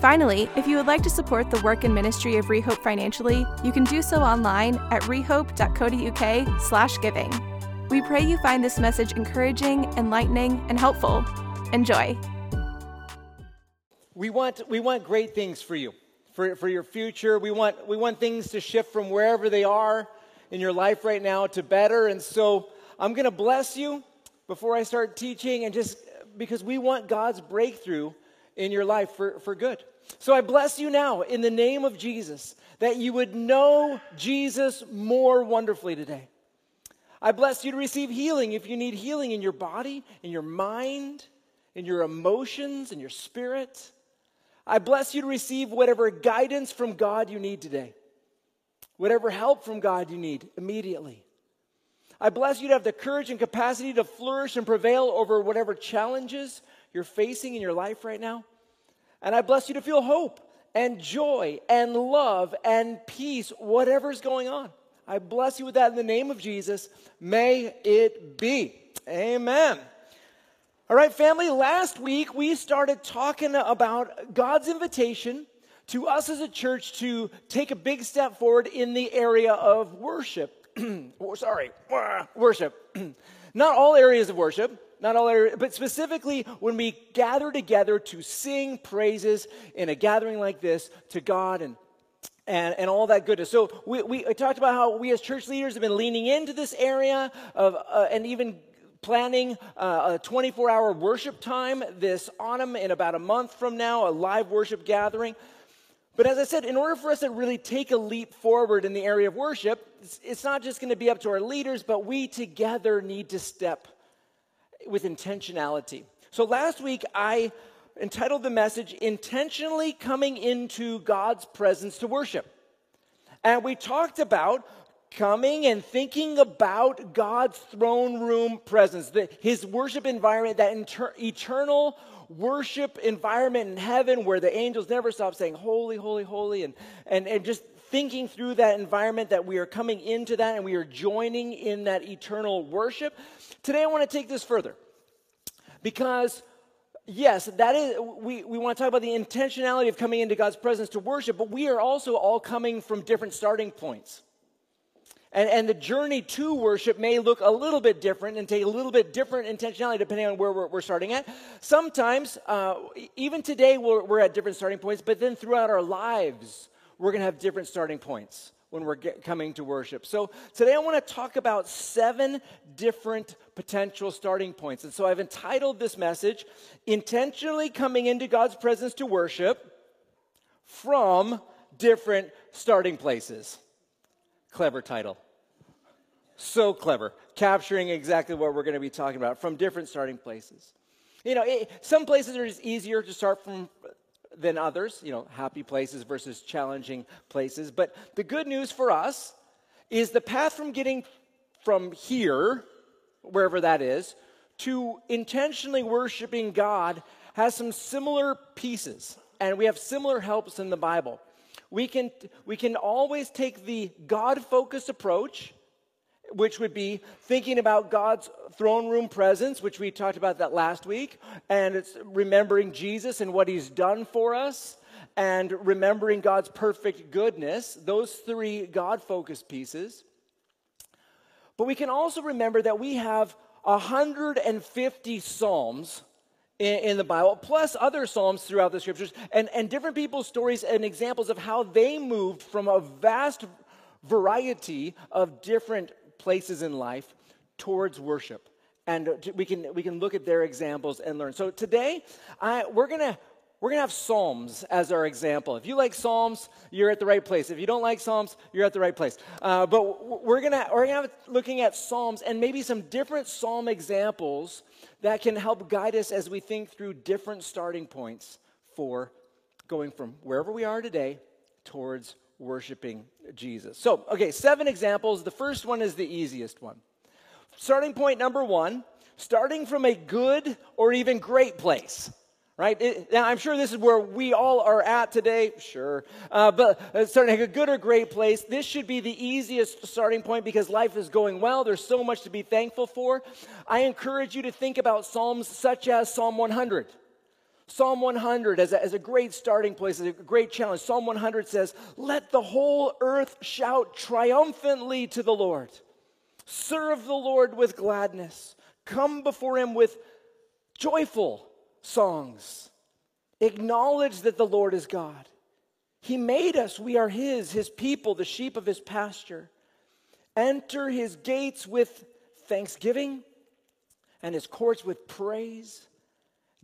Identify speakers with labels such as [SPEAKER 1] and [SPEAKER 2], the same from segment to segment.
[SPEAKER 1] Finally, if you would like to support the work and ministry of Re:Hope financially, you can do so online at rehope.co.uk slash giving. We pray you find this message encouraging, enlightening, and helpful. Enjoy.
[SPEAKER 2] We want, we want great things for you, for, for your future. We want, we want things to shift from wherever they are in your life right now to better. And so I'm going to bless you before I start teaching, and just because we want God's breakthrough in your life for, for good. So I bless you now in the name of Jesus that you would know Jesus more wonderfully today. I bless you to receive healing if you need healing in your body, in your mind, in your emotions, in your spirit. I bless you to receive whatever guidance from God you need today, whatever help from God you need immediately. I bless you to have the courage and capacity to flourish and prevail over whatever challenges you're facing in your life right now. And I bless you to feel hope and joy and love and peace, whatever's going on. I bless you with that in the name of Jesus. May it be. Amen. All right, family, last week we started talking about God's invitation to us as a church to take a big step forward in the area of worship. Sorry, worship. Not all areas of worship, not all but specifically when we gather together to sing praises in a gathering like this to God and and, and all that goodness. So we, we talked about how we as church leaders have been leaning into this area of uh, and even planning uh, a 24 hour worship time this autumn in about a month from now, a live worship gathering. But as I said, in order for us to really take a leap forward in the area of worship, it's, it's not just going to be up to our leaders, but we together need to step with intentionality. So last week, I entitled the message, Intentionally Coming into God's Presence to Worship. And we talked about coming and thinking about God's throne room presence, the, his worship environment, that inter- eternal worship environment in heaven where the angels never stop saying, Holy, holy, holy, and, and, and just thinking through that environment that we are coming into that and we are joining in that eternal worship. Today, I want to take this further because yes, that is, we, we want to talk about the intentionality of coming into God's presence to worship, but we are also all coming from different starting points. And, and the journey to worship may look a little bit different and take a little bit different intentionality depending on where we're, we're starting at. Sometimes, uh, even today, we're, we're at different starting points, but then throughout our lives, we're going to have different starting points when we're get, coming to worship. So today I want to talk about seven different potential starting points. And so I've entitled this message, Intentionally Coming into God's Presence to Worship from Different Starting Places. Clever title. So clever, capturing exactly what we're going to be talking about from different starting places. You know, it, some places are just easier to start from than others, you know, happy places versus challenging places. But the good news for us is the path from getting from here, wherever that is, to intentionally worshiping God has some similar pieces, and we have similar helps in the Bible. We can, we can always take the God focused approach which would be thinking about God's throne room presence, which we talked about that last week, and it's remembering Jesus and what he's done for us, and remembering God's perfect goodness, those three God focused pieces. But we can also remember that we have 150 Psalms in, in, the Bible, plus other Psalms throughout the scriptures, and, and different people's stories and examples of how they moved from a vast variety of different places in life towards worship. And we can, we can look at their examples and learn. So today, I, we're going to we're going to have Psalms as our example. If you like Psalms, you're at the right place. If you don't like Psalms, you're at the right place. Uh, but we're going to we're going to looking at Psalms and maybe some different Psalm examples that can help guide us as we think through different starting points for going from wherever we are today towards worshiping Jesus. So, okay, seven examples. The first one is the easiest one. Starting point number one starting from a good or even great place right? It, now, I'm sure this is where we all are at today, sure. Uh, but uh, starting a good or great place, this should be the easiest starting point because life is going well. There's so much to be thankful for. I encourage you to think about Psalms such as Psalm 100. Psalm 100 as a, as a great starting place, as a great challenge. Psalm 100 says, Let the whole earth shout triumphantly to the Lord. Serve the Lord with gladness. Come before him with joyful songs. Acknowledge that the Lord is God. He made us, we are His, His people, the sheep of His pasture. Enter His gates with thanksgiving and His courts with praise.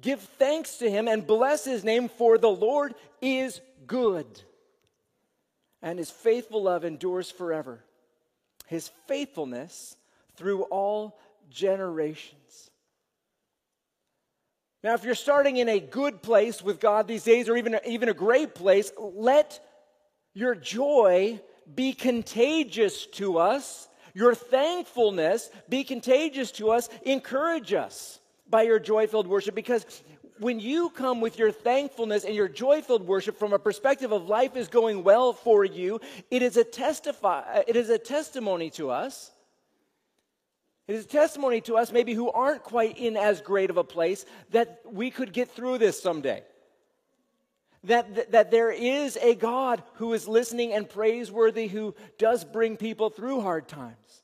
[SPEAKER 2] Give thanks to Him and bless His name, for the Lord is good, and His faithful love endures forever. His faithfulness through all generations. Now, if you're starting in a good place with God these days, or even, even a great place, let your joy be contagious to us. Your thankfulness be contagious to us. Encourage us by your joy filled worship because when you come with your thankfulness and your joy filled worship from a perspective of life is going well for you, it is a testify, uh, it is a testimony to us it is a testimony to us, maybe who aren't quite in as great of a place, that we could get through this someday. That, that, that there is a God who is listening and praiseworthy, who does bring people through hard times.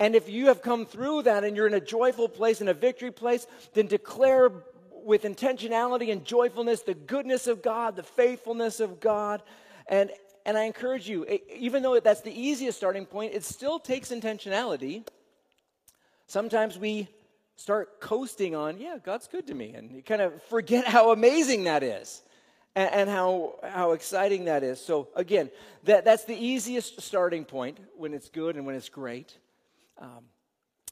[SPEAKER 2] And if you have come through that and you're in a joyful place, in a victory place, then declare with intentionality and joyfulness the goodness of God, the faithfulness of God. And, and I encourage you, even though that's the easiest starting point, it still takes intentionality Sometimes we start coasting on, yeah, God's good to me, and you kind of forget how amazing that is and, and how, how exciting that is. So, again, that, that's the easiest starting point when it's good and when it's great. Um,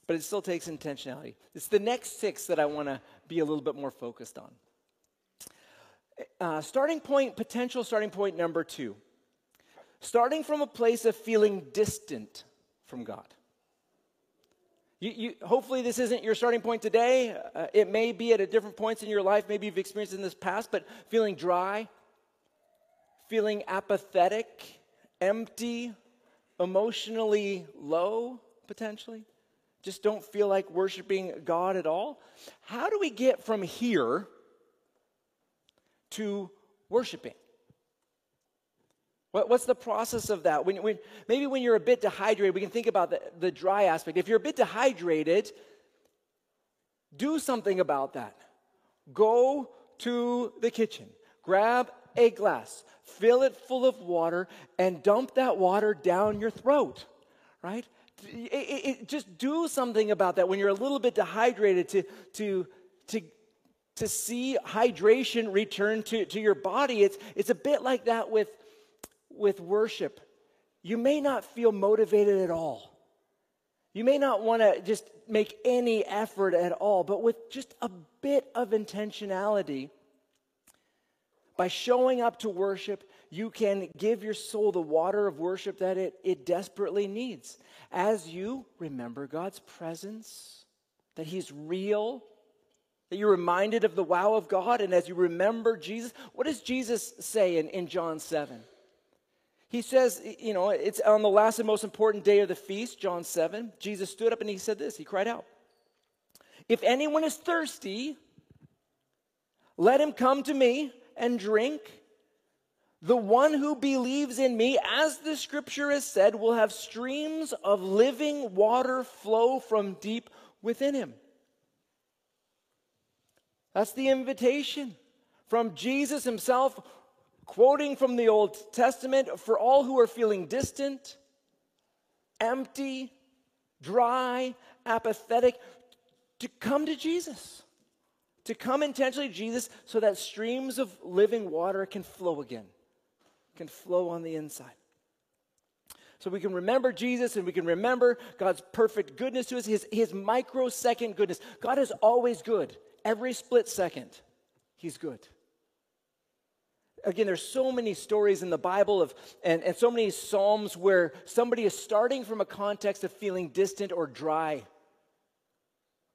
[SPEAKER 2] but it still takes intentionality. It's the next six that I want to be a little bit more focused on. Uh, starting point, potential starting point number two. Starting from a place of feeling distant from God. You, you, hopefully, this isn't your starting point today. Uh, it may be at a different points in your life. Maybe you've experienced in this past, but feeling dry, feeling apathetic, empty, emotionally low, potentially. Just don't feel like worshiping God at all. How do we get from here to worshiping? What, what's the process of that? When, when, maybe when you're a bit dehydrated, we can think about the, the dry aspect. If you're a bit dehydrated, do something about that. Go to the kitchen, grab a glass, fill it full of water, and dump that water down your throat, right? It, it, just do something about that when you're a little bit dehydrated to, to, to, to see hydration return to, to your body. It's, it's a bit like that with, with worship, you may not feel motivated at all. You may not want to just make any effort at all, but with just a bit of intentionality, by showing up to worship, you can give your soul the water of worship that it, it desperately needs. As you remember God's presence, that He's real, that you're reminded of the wow of God, and as you remember Jesus, what does Jesus say in, in John 7? He says, you know, it's on the last and most important day of the feast, John 7. Jesus stood up and he said this. He cried out, If anyone is thirsty, let him come to me and drink. The one who believes in me, as the scripture has said, will have streams of living water flow from deep within him. That's the invitation from Jesus himself quoting from the Old Testament for all who are feeling distant, empty, dry, apathetic, to come to Jesus. To come intentionally to Jesus so that streams of living water can flow again, can flow on the inside. So we can remember Jesus and we can remember God's perfect goodness to us, his, his microsecond goodness. God is always good. Every split second, He's good. Again, there's so many stories in the Bible of, and, and so many Psalms where somebody is starting from a context of feeling distant or dry,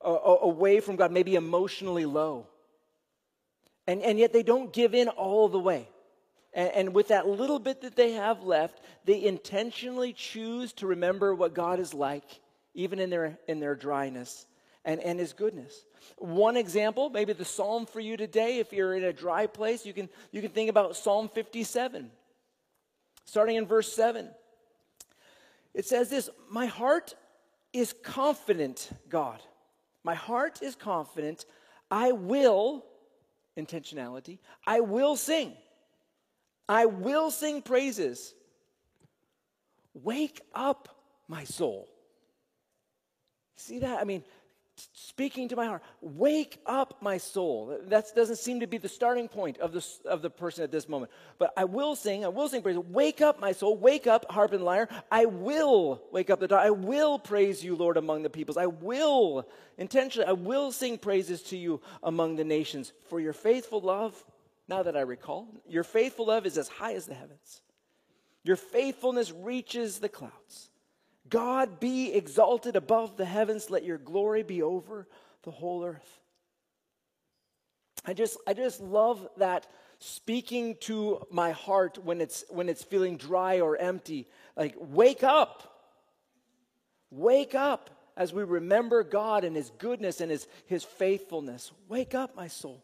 [SPEAKER 2] away from God, maybe emotionally low. And, and yet they don't give in all the way. And, and with that little bit that they have left, they intentionally choose to remember what God is like, even in their, in their dryness and, and his goodness. One example, maybe the psalm for you today, if you're in a dry place, you can, you can think about Psalm 57, starting in verse 7. It says this My heart is confident, God. My heart is confident. I will, intentionality, I will sing. I will sing praises. Wake up, my soul. See that? I mean, speaking to my heart, wake up, my soul. That doesn't seem to be the starting point of the, of the person at this moment. But I will sing, I will sing praise. Wake up, my soul. Wake up, harp and lyre. I will wake up the dawn. I will praise you, Lord, among the peoples. I will, intentionally, I will sing praises to you among the nations for your faithful love now that I recall. Your faithful love is as high as the heavens, your faithfulness reaches the clouds. God be exalted above the heavens, let your glory be over the whole earth. I just, I just love that speaking to my heart when it's when it's feeling dry or empty like wake up wake up as we remember god and his goodness and his his faithfulness wake up my soul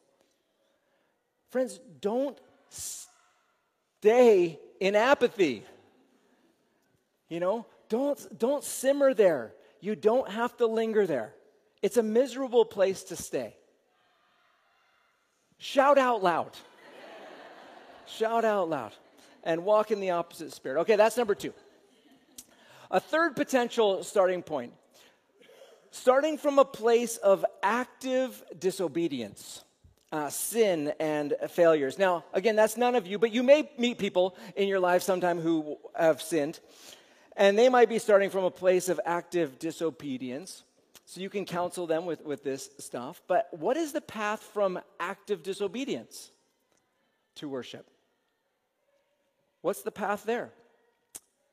[SPEAKER 2] Friends, don't stay in apathy. You know, don't, don't simmer there. You don't have to linger there. It's a miserable place to stay. Shout out loud. Shout out loud and walk in the opposite spirit. Okay, that's number two. A third potential starting point starting from a place of active disobedience uh, sin and failures. Now, again, that's none of you, but you may meet people in your life sometime who have sinned, and they might be starting from a place of active disobedience. So you can counsel them with, with this stuff. But what is the path from active disobedience to worship? What's the path there?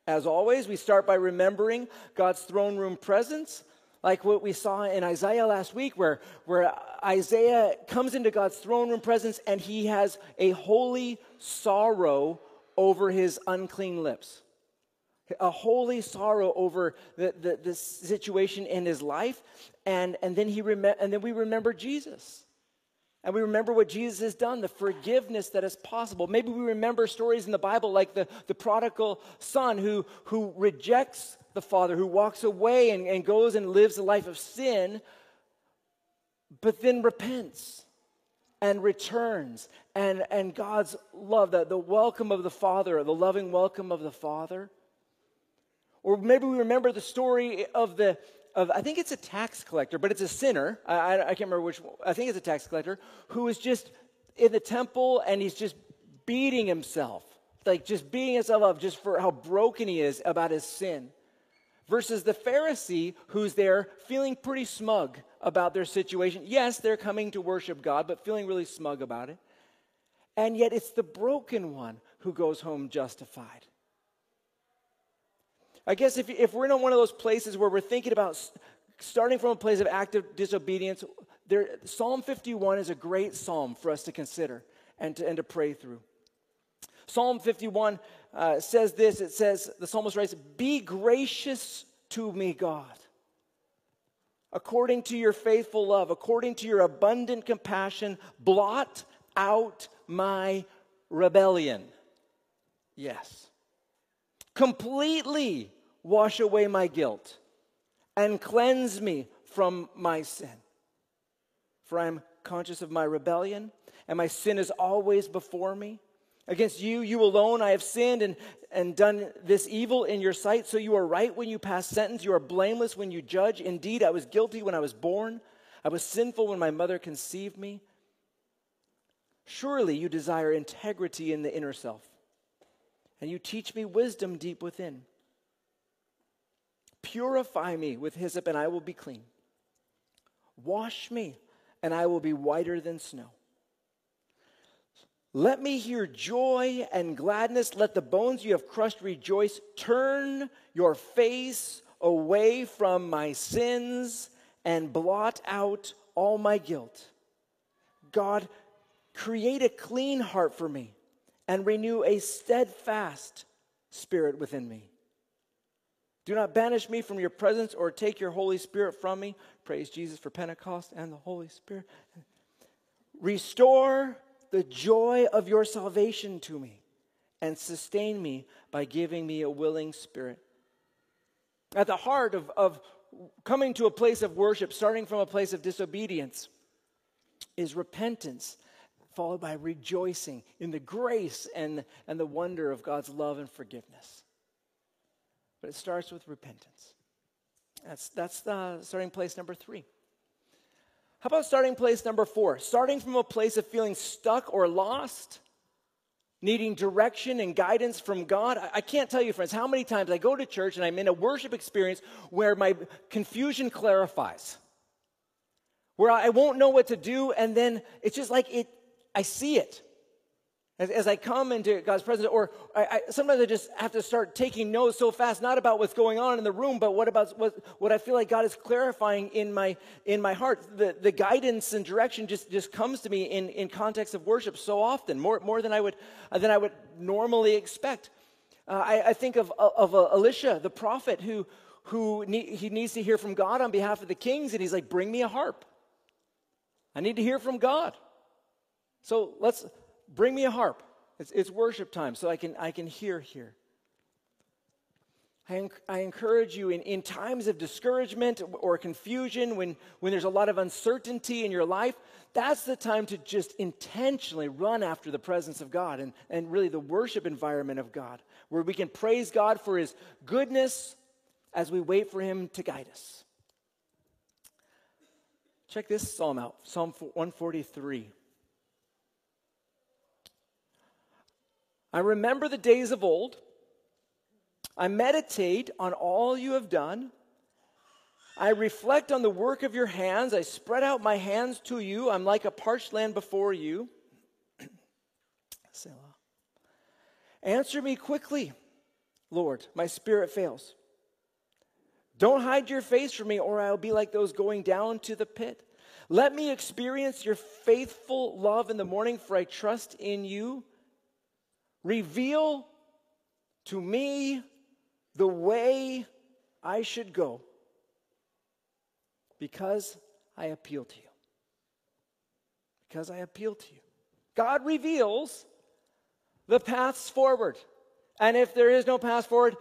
[SPEAKER 2] As always, we start by remembering God's throne room presence like what we saw in Isaiah last week, where, where Isaiah comes into God's throne room presence and he has a holy sorrow over his unclean lips. A holy sorrow over the, the, the situation in his life. And, and, then he rem- and then we remember Jesus. And we remember what Jesus has done, the forgiveness that is possible. Maybe we remember stories in the Bible like the, the prodigal son who, who rejects the father, who walks away and, and goes and lives a life of sin, but then repents and returns. And, and God's love, the, the welcome of the father, the loving welcome of the father. Or maybe we remember the story of the, of, I think it's a tax collector, but it's a sinner. I, I, I can't remember which, I think it's a tax collector who is just in the temple and he's just beating himself. Like just beating himself up just for how broken he is about his sin. Versus the Pharisee who's there feeling pretty smug about their situation. Yes, they're coming to worship God, but feeling really smug about it. And yet it's the broken one who goes home justified. I guess if, if we're in one of those places where we're thinking about starting from a place of active disobedience, there, Psalm 51 is a great psalm for us to consider and to, and to pray through. Psalm 51 uh, says this it says, the psalmist writes, Be gracious to me, God, according to your faithful love, according to your abundant compassion, blot out my rebellion. Yes completely wash away my guilt and cleanse me from my sin. For I am conscious of my rebellion, and my sin is always before me. Against you, you alone, I have sinned and, and done this evil in your sight. So you are right when you pass sentence. You are blameless when you judge. Indeed, I was guilty when I was born. I was sinful when my mother conceived me. Surely you desire integrity in the inner self and you teach me wisdom deep within. Purify me with hyssop, and I will be clean. Wash me, and I will be whiter than snow. Let me hear joy and gladness. Let the bones you have crushed rejoice. Turn your face away from my sins and blot out all my guilt. God, create a clean heart for me and renew a steadfast spirit within me. Do not banish me from your presence or take your Holy Spirit from me. Praise Jesus for Pentecost and the Holy Spirit. Restore the joy of your salvation to me and sustain me by giving me a willing spirit. At the heart of, of coming to a place of worship, starting from a place of disobedience, is repentance, followed by rejoicing in the grace and, and the wonder of God's love and forgiveness. But it starts with repentance. That's, that's the starting place number three. How about starting place number four? Starting from a place of feeling stuck or lost, needing direction and guidance from God. I, I can't tell you, friends, how many times I go to church and I'm in a worship experience where my confusion clarifies, where I won't know what to do, and then it's just like it, I see it as, as I come into God's presence, or I, I, sometimes I just have to start taking notes so fast, not about what's going on in the room, but what about what, what I feel like God is clarifying in my in my heart. The, the guidance and direction just, just comes to me in, in context of worship so often, more, more than I would than I would normally expect. Uh, I, I, think of, of uh, Elisha, the prophet, who who he needs to hear from God on behalf of the kings, and he's like, "Bring me a harp. I need to hear from God." So let's Bring me a harp. It's, it's worship time, so I can, I can hear here. I, I encourage you in, in times of discouragement or confusion, when, when there's a lot of uncertainty in your life, that's the time to just intentionally run after the presence of God and, and really the worship environment of God, where we can praise God for His goodness as we wait for Him to guide us. Check this psalm out Psalm 143. I remember the days of old. I meditate on all you have done. I reflect on the work of your hands. I spread out my hands to you. I'm like a parched land before you. Selah. Answer me quickly, Lord. My spirit fails. Don't hide your face from me, or I'll be like those going down to the pit. Let me experience your faithful love in the morning, for I trust in you. Reveal to me the way I should go because I appeal to you. Because I appeal to you. God reveals the paths forward. And if there is no path forward,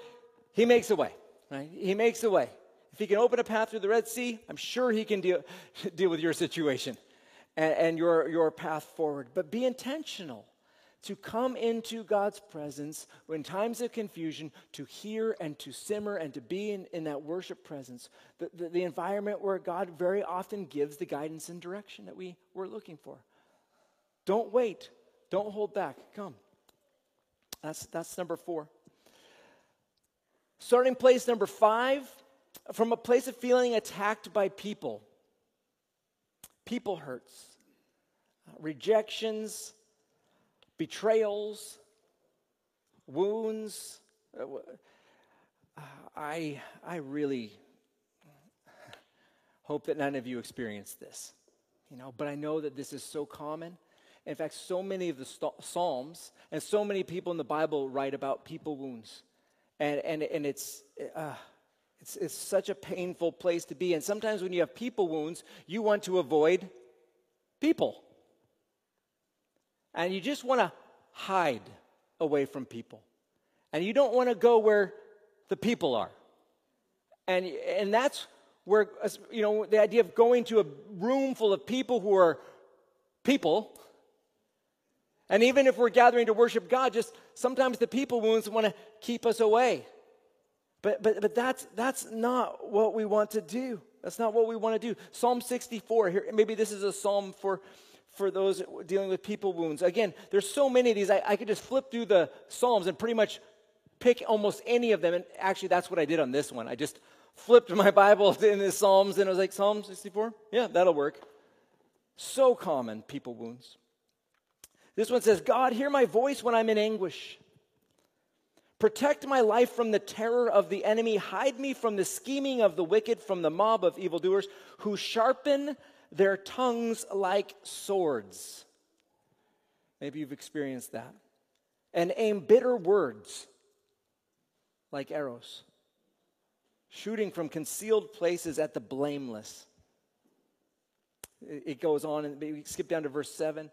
[SPEAKER 2] He makes a way. Right? He makes a way. If He can open a path through the Red Sea, I'm sure He can deal, deal with your situation and, and your, your path forward. But be intentional to come into God's presence when times of confusion, to hear and to simmer and to be in, in that worship presence, the, the, the, environment where God very often gives the guidance and direction that we were looking for. Don't wait, don't hold back, come. That's, that's number four. Starting place number five, from a place of feeling attacked by people. People hurts, rejections, betrayals, wounds. Uh, I, I really hope that none of you experience this, you know, but I know that this is so common. In fact, so many of the Psalms and so many people in the Bible write about people wounds. And, and, and it's, uh, it's, it's such a painful place to be. And sometimes when you have people wounds, you want to avoid people. And you just want to hide away from people. And you don't want to go where the people are. And, and that's where, you know, the idea of going to a room full of people who are people. And even if we're gathering to worship God, just sometimes the people wounds want to keep us away. But, but, but that's, that's not what we want to do. That's not what we want to do. Psalm 64, here, maybe this is a psalm for for those dealing with people wounds. Again, there's so many of these. I, I could just flip through the Psalms and pretty much pick almost any of them. And actually, that's what I did on this one. I just flipped my Bible in the Psalms and I was like, Psalm 64? Yeah, that'll work. So common, people wounds. This one says, God, hear my voice when I'm in anguish. Protect my life from the terror of the enemy. Hide me from the scheming of the wicked, from the mob of evildoers who sharpen their tongues like swords. Maybe you've experienced that. And aim bitter words like arrows, shooting from concealed places at the blameless. It goes on, and we skip down to verse 7.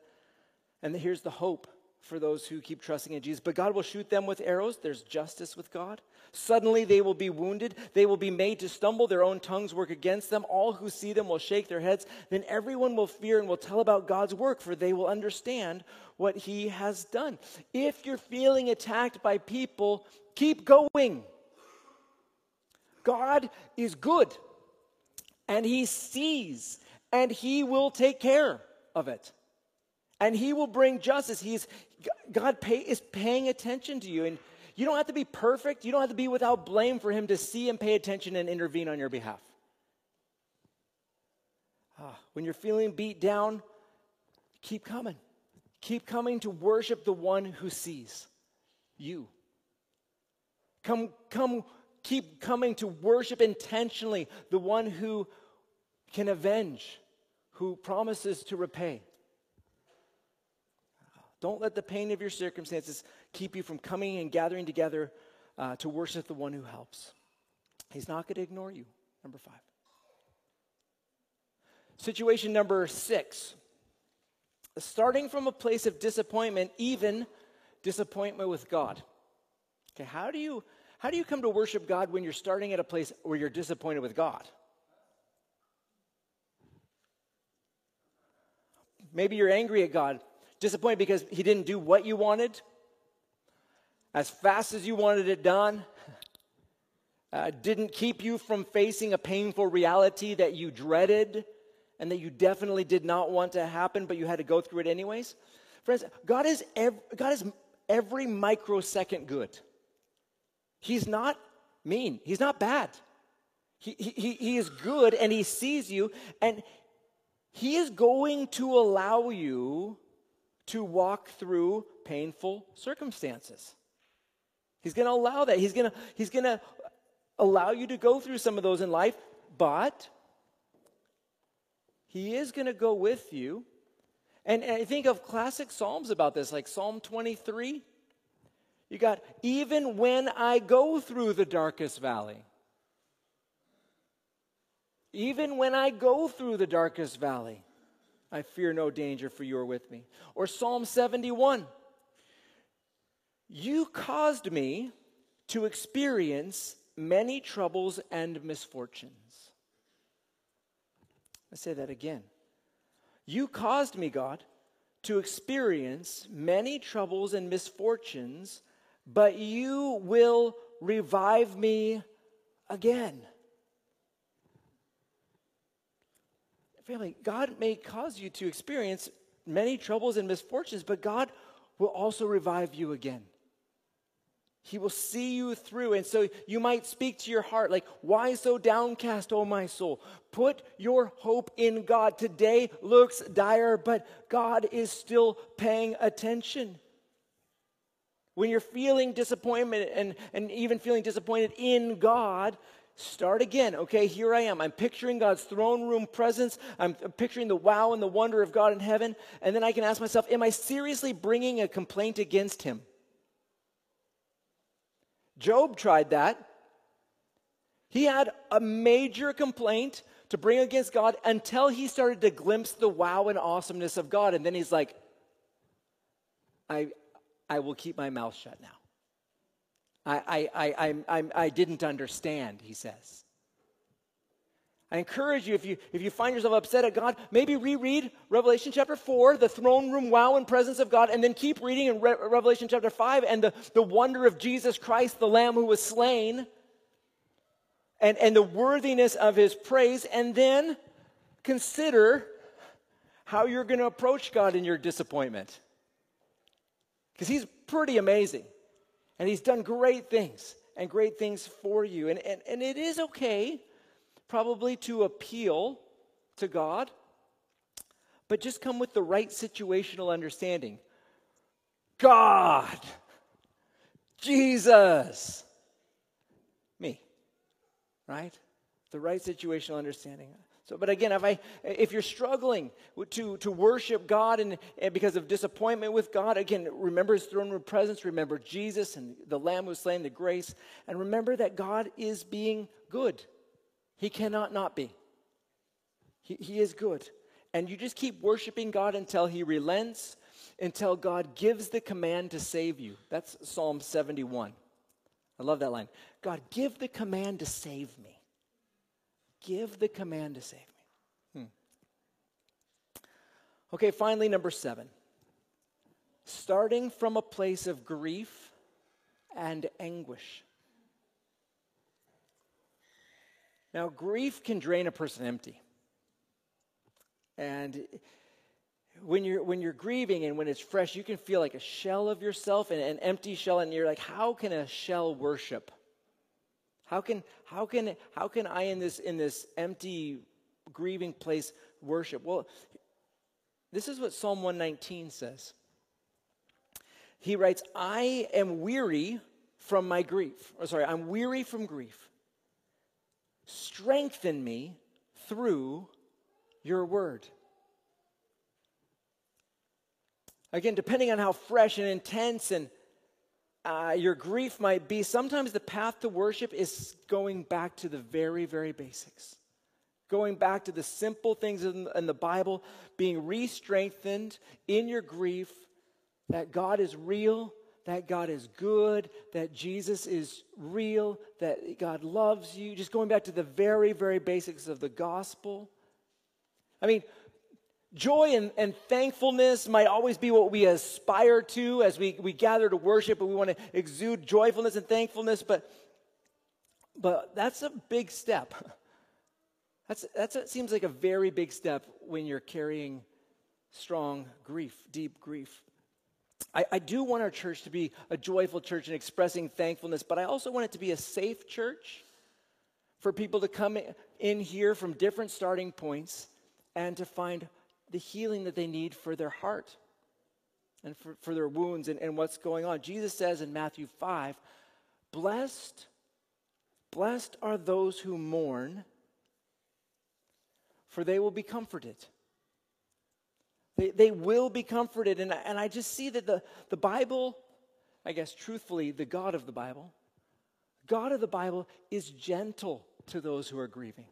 [SPEAKER 2] And here's the hope for those who keep trusting in Jesus. But God will shoot them with arrows. There's justice with God. Suddenly they will be wounded. They will be made to stumble. Their own tongues work against them. All who see them will shake their heads. Then everyone will fear and will tell about God's work, for they will understand what He has done. If you're feeling attacked by people, keep going. God is good, and He sees, and He will take care of it and he will bring justice. He's, God pay, is paying attention to you. And you don't have to be perfect. You don't have to be without blame for him to see and pay attention and intervene on your behalf. Ah, when you're feeling beat down, keep coming. Keep coming to worship the one who sees you. Come, come, keep coming to worship intentionally the one who can avenge, who promises to repay. Don't let the pain of your circumstances keep you from coming and gathering together uh, to worship the one who helps. He's not going to ignore you. Number five. Situation number six. Starting from a place of disappointment, even disappointment with God. Okay, how do you how do you come to worship God when you're starting at a place where you're disappointed with God? Maybe you're angry at God Disappointed because he didn't do what you wanted as fast as you wanted it done. Uh, didn't keep you from facing a painful reality that you dreaded and that you definitely did not want to happen, but you had to go through it anyways. Friends, God is, ev- God is every microsecond good. He's not mean, He's not bad. He, he, he is good and He sees you, and He is going to allow you to walk through painful circumstances. He's going to allow that. He's going to he's going to allow you to go through some of those in life, but he is going to go with you. And, and I think of classic psalms about this, like Psalm 23. You got, even when I go through the darkest valley, even when I go through the darkest valley, I fear no danger, for you are with me. Or Psalm 71 You caused me to experience many troubles and misfortunes. I say that again. You caused me, God, to experience many troubles and misfortunes, but you will revive me again. Family, God may cause you to experience many troubles and misfortunes, but God will also revive you again. He will see you through. And so you might speak to your heart, like, Why so downcast, O my soul? Put your hope in God. Today looks dire, but God is still paying attention. When you're feeling disappointment and, and even feeling disappointed in God, Start again. Okay, here I am. I'm picturing God's throne room presence. I'm picturing the wow and the wonder of God in heaven. And then I can ask myself, am I seriously bringing a complaint against him? Job tried that. He had a major complaint to bring against God until he started to glimpse the wow and awesomeness of God. And then he's like, I, I will keep my mouth shut now. I, I, I, I, I didn't understand, he says. I encourage you, if you, if you find yourself upset at God, maybe reread Revelation chapter 4, the throne room wow and presence of God, and then keep reading in Re- Revelation chapter 5 and the, the wonder of Jesus Christ, the Lamb who was slain, and, and the worthiness of his praise, and then consider how you're going to approach God in your disappointment. Because he's pretty amazing. And He's done great things and great things for you. And, and, and it is okay, probably, to appeal to God, but just come with the right situational understanding. God, Jesus, me, right? The right situational understanding. So, but again, if I, if you're struggling to, to worship God and, and because of disappointment with God, again, remember His throne room presence. Remember Jesus and the Lamb who slain the grace, and remember that God is being good. He cannot not be. He, he is good, and you just keep worshiping God until He relents, until God gives the command to save you. That's Psalm 71. I love that line. God, give the command to save me give the command to save me. Hmm. Okay, finally, number seven. Starting from a place of grief and anguish. Now, grief can drain a person empty. And when you're, when you're grieving and when it's fresh, you can feel like a shell of yourself and an empty shell, and you're like, how can a shell worship? How can, how can, how can I, in this, in this empty, grieving place, worship? Well, this is what Psalm 119 says. He writes, I am weary from my grief. Or sorry, I'm weary from grief. Strengthen me through your word. Again, depending on how fresh and intense and uh, your grief might be, sometimes the path to worship is going back to the very, very basics. Going back to the simple things in, in the Bible, being re strengthened in your grief that God is real, that God is good, that Jesus is real, that God loves you. Just going back to the very, very basics of the gospel. I mean, Joy and, and, thankfulness might always be what we aspire to as we, we gather to worship, and we want to exude joyfulness and thankfulness, but, but that's a big step. That's, that's, that seems like a very big step when you're carrying strong grief, deep grief. I, I do want our church to be a joyful church and expressing thankfulness, but I also want it to be a safe church for people to come in here from different starting points and to find the healing that they need for their heart and for, for their wounds and, and what's going on. Jesus says in Matthew 5 Blessed, blessed are those who mourn, for they will be comforted. They, they will be comforted. And, and I just see that the, the Bible, I guess truthfully, the God of the Bible, God of the Bible is gentle to those who are grieving.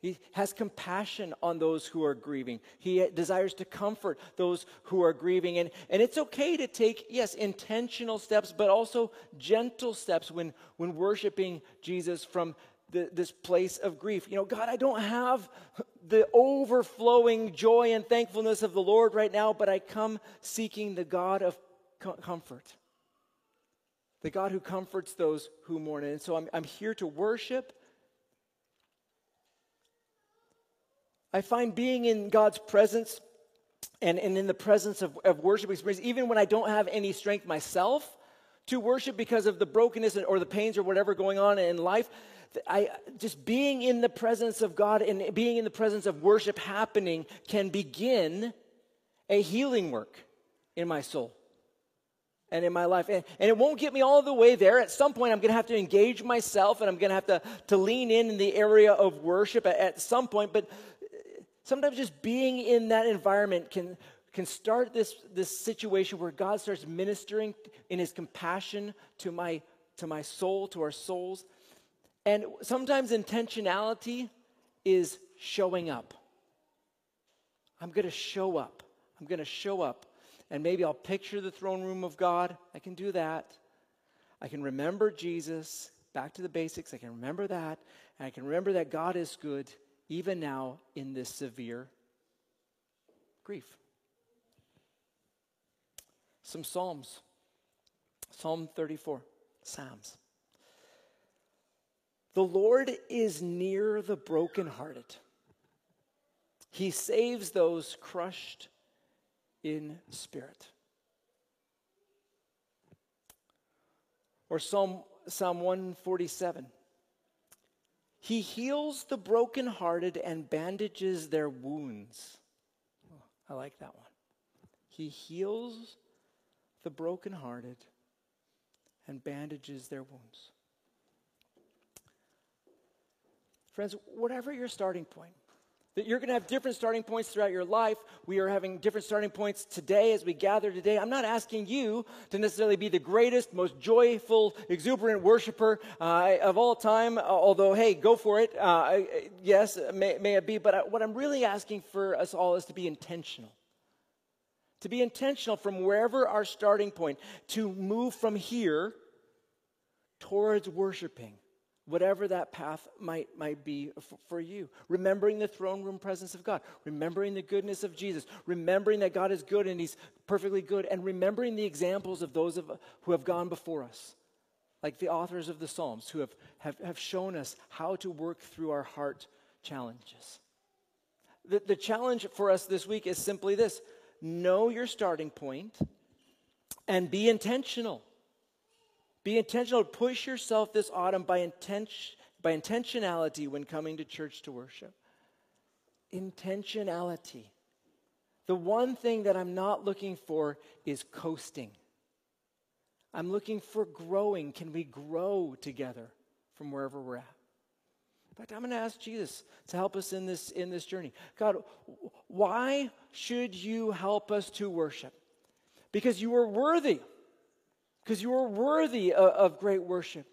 [SPEAKER 2] He has compassion on those who are grieving. He desires to comfort those who are grieving. And, and it's okay to take, yes, intentional steps, but also gentle steps when, when worshiping Jesus from the, this place of grief. You know, God, I don't have the overflowing joy and thankfulness of the Lord right now, but I come seeking the God of comfort, the God who comforts those who mourn. And so I'm, I'm here to worship I find being in God's presence and, and in the presence of, of worship experience, even when I don't have any strength myself to worship because of the brokenness or the pains or whatever going on in life, I just being in the presence of God and being in the presence of worship happening can begin a healing work in my soul and in my life. And, and, it won't get me all the way there. At some point, I'm going to have to engage myself and I'm going to have to, to lean in in the area of worship at, at some point. But sometimes just being in that environment can, can start this, this situation where God starts ministering in his compassion to my, to my soul, to our souls. And sometimes intentionality is showing up. I'm going to show up. I'm going to show up. And maybe I'll picture the throne room of God. I can do that. I can remember Jesus, back to the basics. I can remember that. And I can remember that God is good even now in this severe grief. Some Psalms. Psalm 34, Psalms. The Lord is near the brokenhearted. He saves those crushed in spirit. Or Psalm, Psalm 147. He heals the brokenhearted and bandages their wounds. Oh, I like that one. He heals the brokenhearted and bandages their wounds. Friends, whatever your starting point, that you're going to have different starting points throughout your life. We are having different starting points today as we gather today. I'm not asking you to necessarily be the greatest, most joyful, exuberant worshiper uh, of all time, although, hey, go for it. Uh, yes, may, may it be. But I, what I'm really asking for us all is to be intentional. To be intentional from wherever our starting point, to move from here towards worshiping whatever that path might, might be for, for, you. Remembering the throne room presence of God, remembering the goodness of Jesus, remembering that God is good and He's perfectly good, and remembering the examples of those of, who have gone before us, like the authors of the Psalms, who have, have, have shown us how to work through our heart challenges. The, the challenge for us this week is simply this know your starting point and be intentional. Be intentional. To push yourself this autumn by, intention, by intentionality when coming to church to worship. Intentionality. The one thing that I'm not looking for is coasting. I'm looking for growing. Can we grow together from wherever we're at? In fact, I'm going to ask Jesus to help us in this, in this journey. God, why should you help us to worship? Because you are worthy because you are worthy of, of, great worship.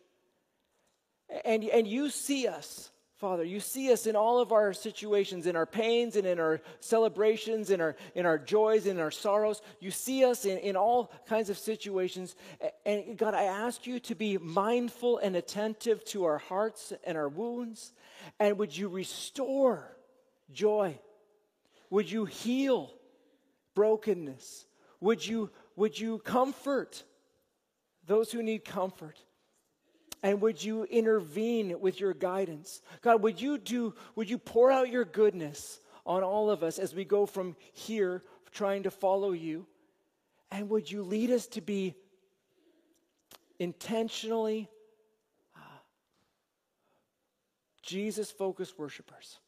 [SPEAKER 2] And, and you see us, Father. You see us in all of our situations, in our pains and in our celebrations, in our, in our joys, in our sorrows. You see us in, in all kinds of situations. And God, I ask you to be mindful and attentive to our hearts and our wounds. And would you restore joy? Would you heal brokenness? Would you, would you comfort? Those who need comfort. And would you intervene with your guidance? God, would you do, would you pour out your goodness on all of us as we go from here trying to follow you? And would you lead us to be intentionally uh, Jesus focused worshipers?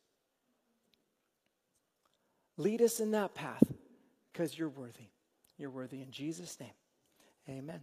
[SPEAKER 2] Lead us in that path because you're worthy. You're worthy in Jesus' name. Amen.